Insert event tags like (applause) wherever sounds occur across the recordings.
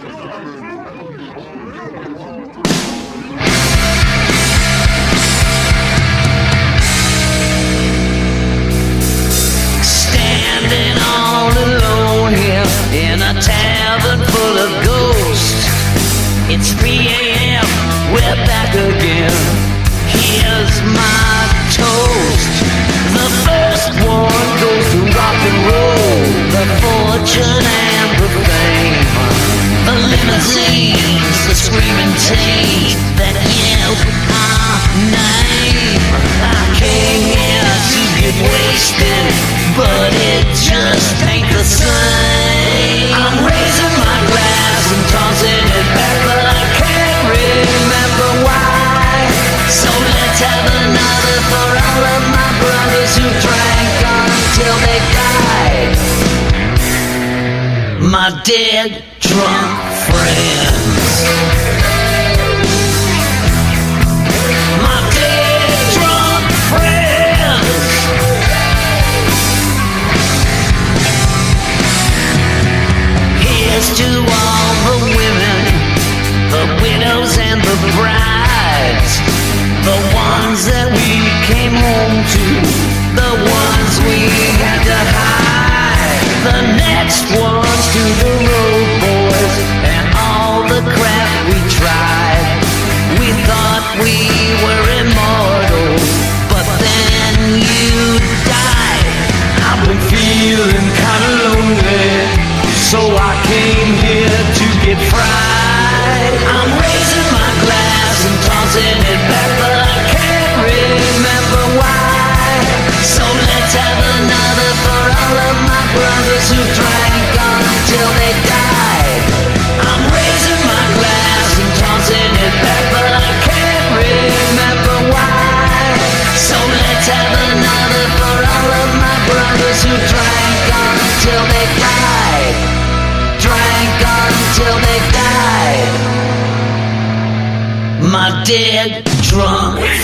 in a tavern full of ghosts. It's 3 a.m. We're back again. Here's my toast. The first one goes to rock and roll, the fortune. Limousines, the screaming teeth that yell our name. I came here to get wasted, but it just ain't the same. I'm raising my glass and tossing it back, but I can't remember why. So let's have another for all of my brothers who drank until they died. My dead drunk friends. Died. I've been feeling kinda lonely, dead drunk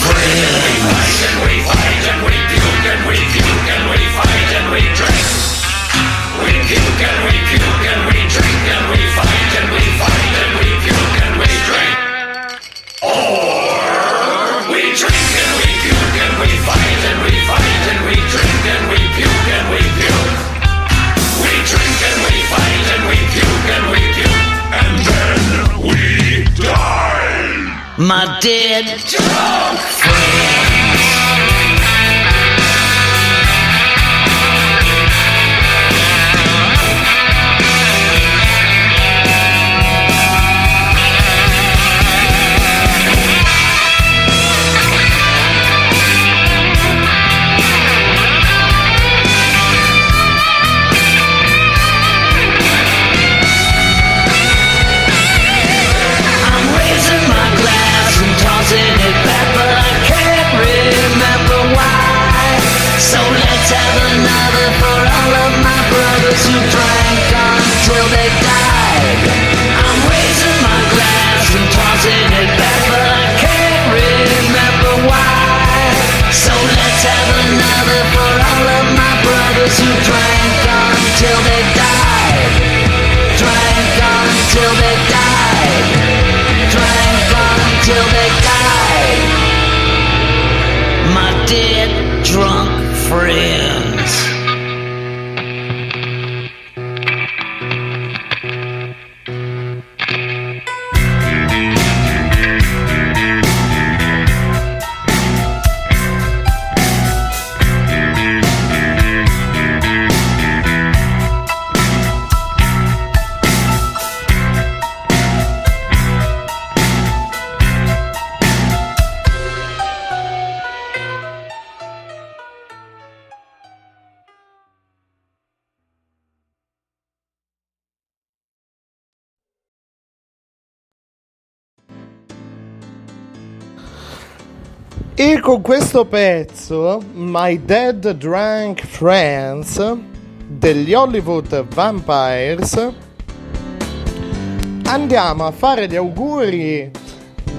My dead E con questo pezzo, My Dead Drunk Friends degli Hollywood Vampires, andiamo a fare gli auguri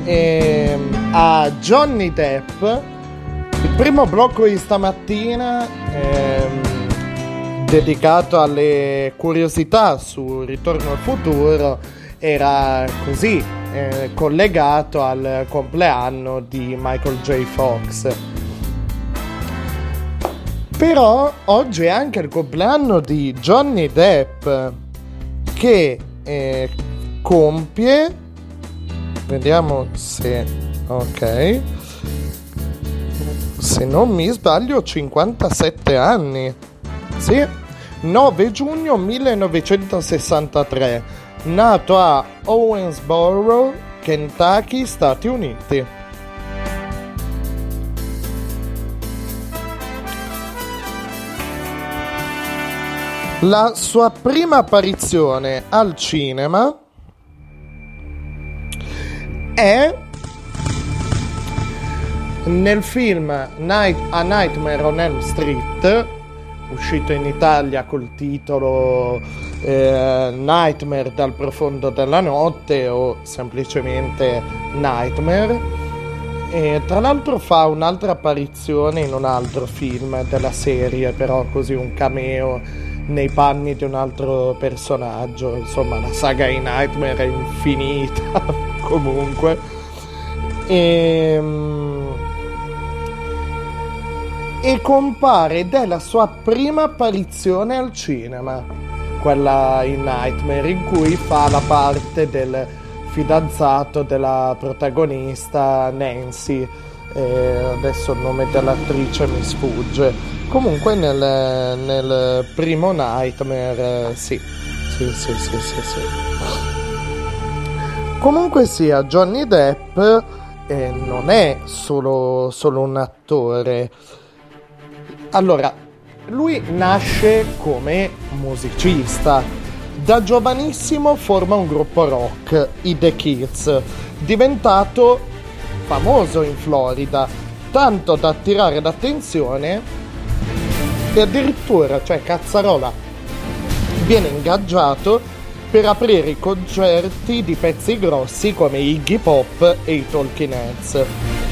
ehm, a Johnny Depp. Il primo blocco di stamattina ehm, dedicato alle curiosità su Ritorno al futuro era così eh, collegato al compleanno di Michael J. Fox. Però oggi è anche il compleanno di Johnny Depp che eh, compie vediamo se ok se non mi sbaglio 57 anni sì 9 giugno 1963 nato a Owensboro Kentucky Stati Uniti. La sua prima apparizione al cinema è nel film Night, A Nightmare on Elm Street, uscito in Italia col titolo eh, Nightmare dal profondo della notte o semplicemente Nightmare. E tra l'altro fa un'altra apparizione in un altro film della serie, però così un cameo nei panni di un altro personaggio. Insomma, la saga di Nightmare è infinita (laughs) comunque. E, ehm, e compare ed è la sua prima apparizione al cinema, quella in Nightmare, in cui fa la parte del fidanzato della protagonista Nancy. Eh, adesso il nome dell'attrice mi sfugge. Comunque nel, nel primo Nightmare, eh, sì. Sì, sì, sì, sì, sì. Comunque sia, Johnny Depp eh, non è solo, solo un attore. Allora, lui nasce come musicista. Da giovanissimo forma un gruppo rock, i The Kids, diventato famoso in Florida, tanto da attirare l'attenzione e addirittura, cioè cazzarola, viene ingaggiato per aprire i concerti di pezzi grossi come Iggy Pop e i Talking Heads.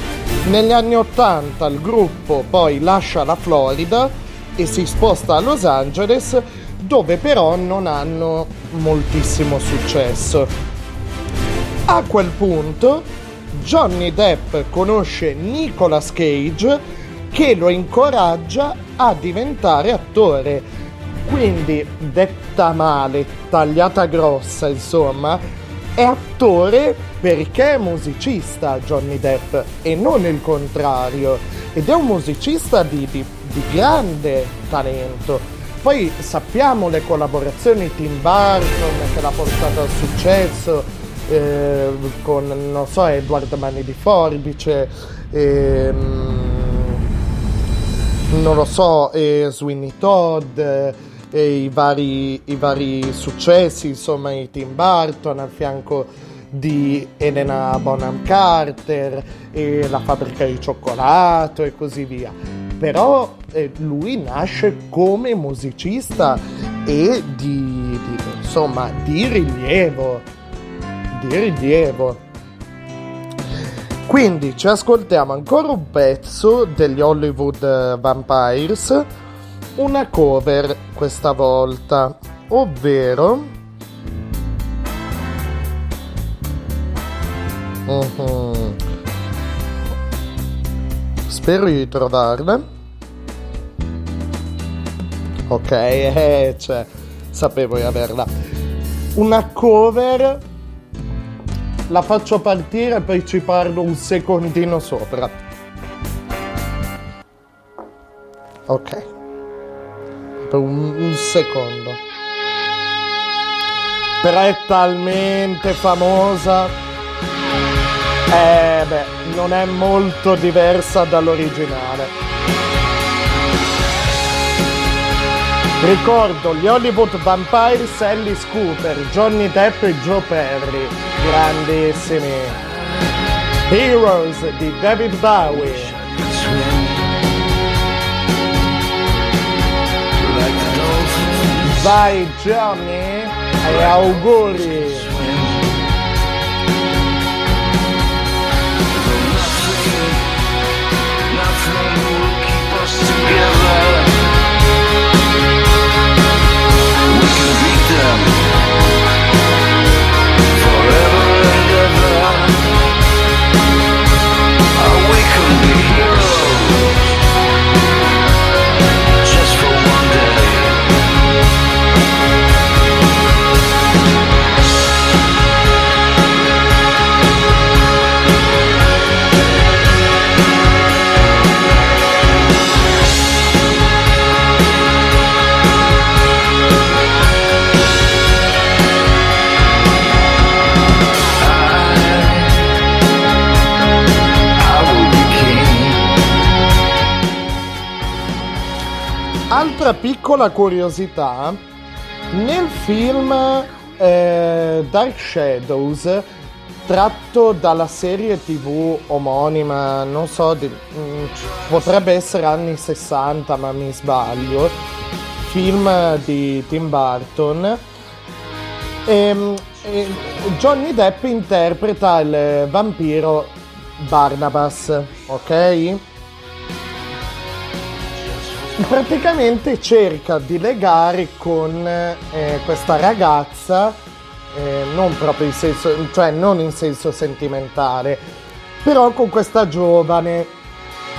Negli anni 80 il gruppo poi lascia la Florida e si sposta a Los Angeles dove però non hanno moltissimo successo. A quel punto Johnny Depp conosce Nicolas Cage che lo incoraggia a diventare attore. Quindi, detta male, tagliata grossa, insomma, è attore perché è musicista Johnny Depp e non il contrario. Ed è un musicista di, di, di grande talento. Poi sappiamo le collaborazioni Tim Burton che l'ha portato al successo eh, con, non so, Edward Mani di Forbice, ehm, non lo so, eh, Sweeney Todd, eh, i, vari, i vari successi, insomma, di Tim Burton al fianco di Elena Bonham Carter e la fabbrica di cioccolato e così via. Però eh, lui nasce come musicista e di, di, insomma, di rilievo, di rilievo. Quindi ci ascoltiamo ancora un pezzo degli Hollywood Vampires, una cover questa volta, ovvero Uh-huh. Spero di trovarla. Ok, eh, cioè, sapevo di averla. Una cover. La faccio partire e poi ci parlo un secondino sopra. Ok. Per un, un secondo. Però è talmente famosa eh beh, non è molto diversa dall'originale. Ricordo gli Hollywood Vampires, Alice Cooper, Johnny Depp e Joe Perry, grandissimi. Heroes di David Bowie. Vai Johnny e auguri! Altra piccola curiosità, nel film eh, Dark Shadows, tratto dalla serie tv omonima, non so, di, mm, potrebbe essere anni 60 ma mi sbaglio, film di Tim Burton, e, ehm, e Johnny Depp interpreta il vampiro Barnabas, ok? Praticamente cerca di legare con eh, questa ragazza, eh, non proprio in senso, cioè non in senso sentimentale, però con questa giovane.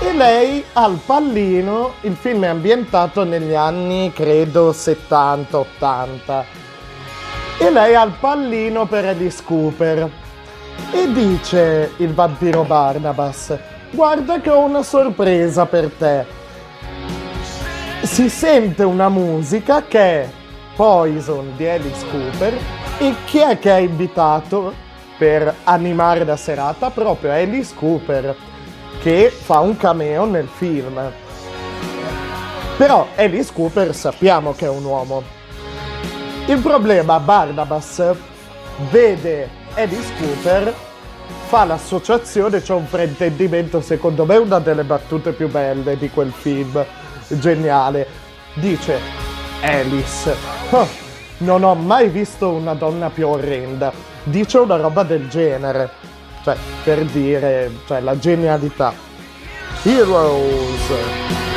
E lei al pallino, il film è ambientato negli anni credo 70-80. E lei al pallino per Alice Cooper. E dice il vampiro Barnabas, guarda che ho una sorpresa per te si sente una musica che è Poison di Alice Cooper e chi è che ha invitato per animare la serata? Proprio Alice Cooper che fa un cameo nel film. Però Alice Cooper sappiamo che è un uomo. Il problema, Barnabas vede Alice Cooper, fa l'associazione, c'è un fraintendimento, secondo me una delle battute più belle di quel film geniale. Dice Alice, oh, non ho mai visto una donna più orrenda. Dice una roba del genere. Cioè, per dire, cioè, la genialità. Heroes.